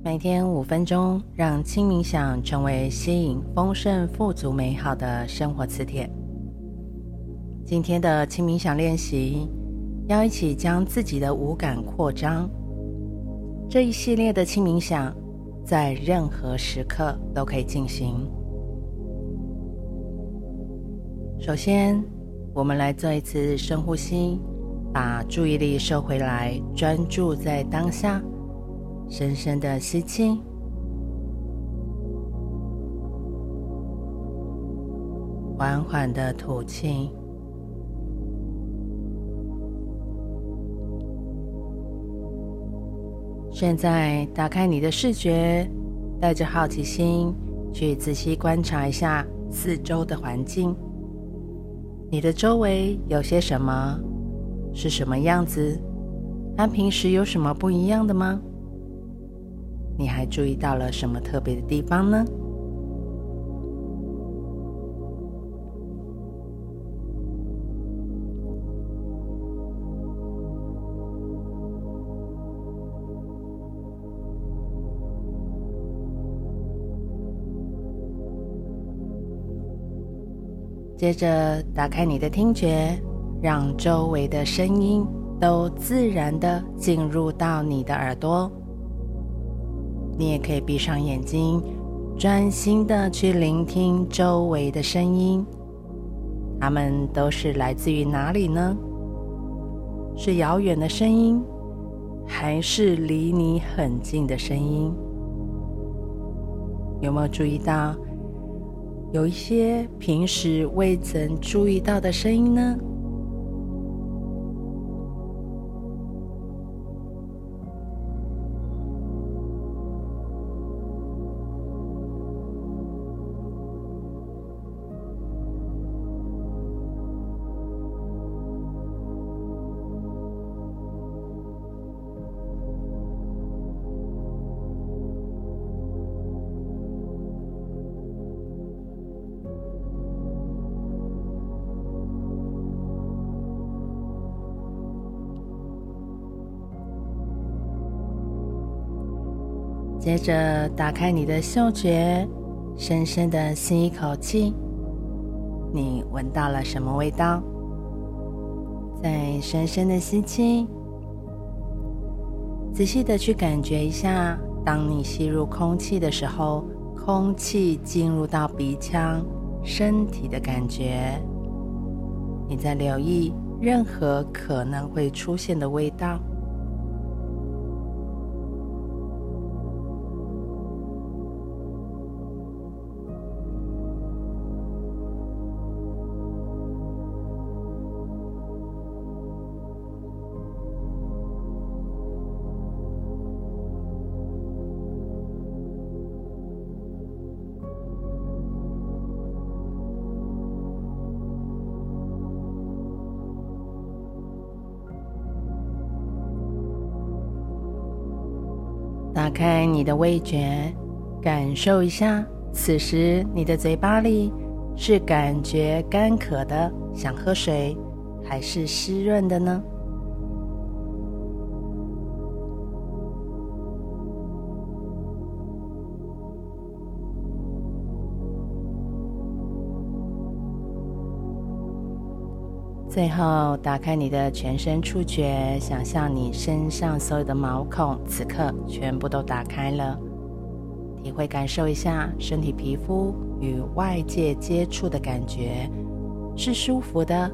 每天五分钟，让轻冥想成为吸引丰盛、富足、美好的生活磁铁。今天的轻冥想练习，要一起将自己的五感扩张。这一系列的轻冥想，在任何时刻都可以进行。首先，我们来做一次深呼吸，把注意力收回来，专注在当下。深深的吸气，缓缓的吐气。现在打开你的视觉，带着好奇心去仔细观察一下四周的环境。你的周围有些什么？是什么样子？和平时有什么不一样的吗？你还注意到了什么特别的地方呢？接着，打开你的听觉，让周围的声音都自然的进入到你的耳朵。你也可以闭上眼睛，专心的去聆听周围的声音。它们都是来自于哪里呢？是遥远的声音，还是离你很近的声音？有没有注意到有一些平时未曾注意到的声音呢？接着打开你的嗅觉，深深的吸一口气。你闻到了什么味道？再深深的吸气，仔细的去感觉一下，当你吸入空气的时候，空气进入到鼻腔、身体的感觉。你在留意任何可能会出现的味道。打开你的味觉，感受一下，此时你的嘴巴里是感觉干渴的，想喝水，还是湿润的呢？最后，打开你的全身触觉，想象你身上所有的毛孔此刻全部都打开了，体会感受一下身体皮肤与外界接触的感觉，是舒服的，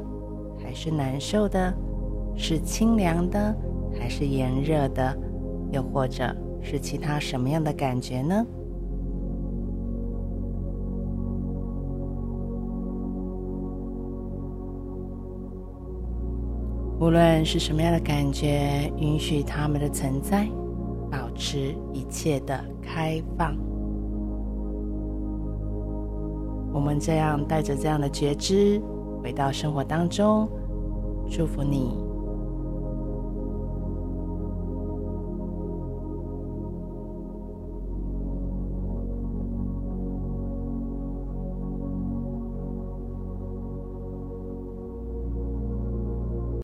还是难受的？是清凉的，还是炎热的？又或者是其他什么样的感觉呢？无论是什么样的感觉，允许它们的存在，保持一切的开放。我们这样带着这样的觉知回到生活当中，祝福你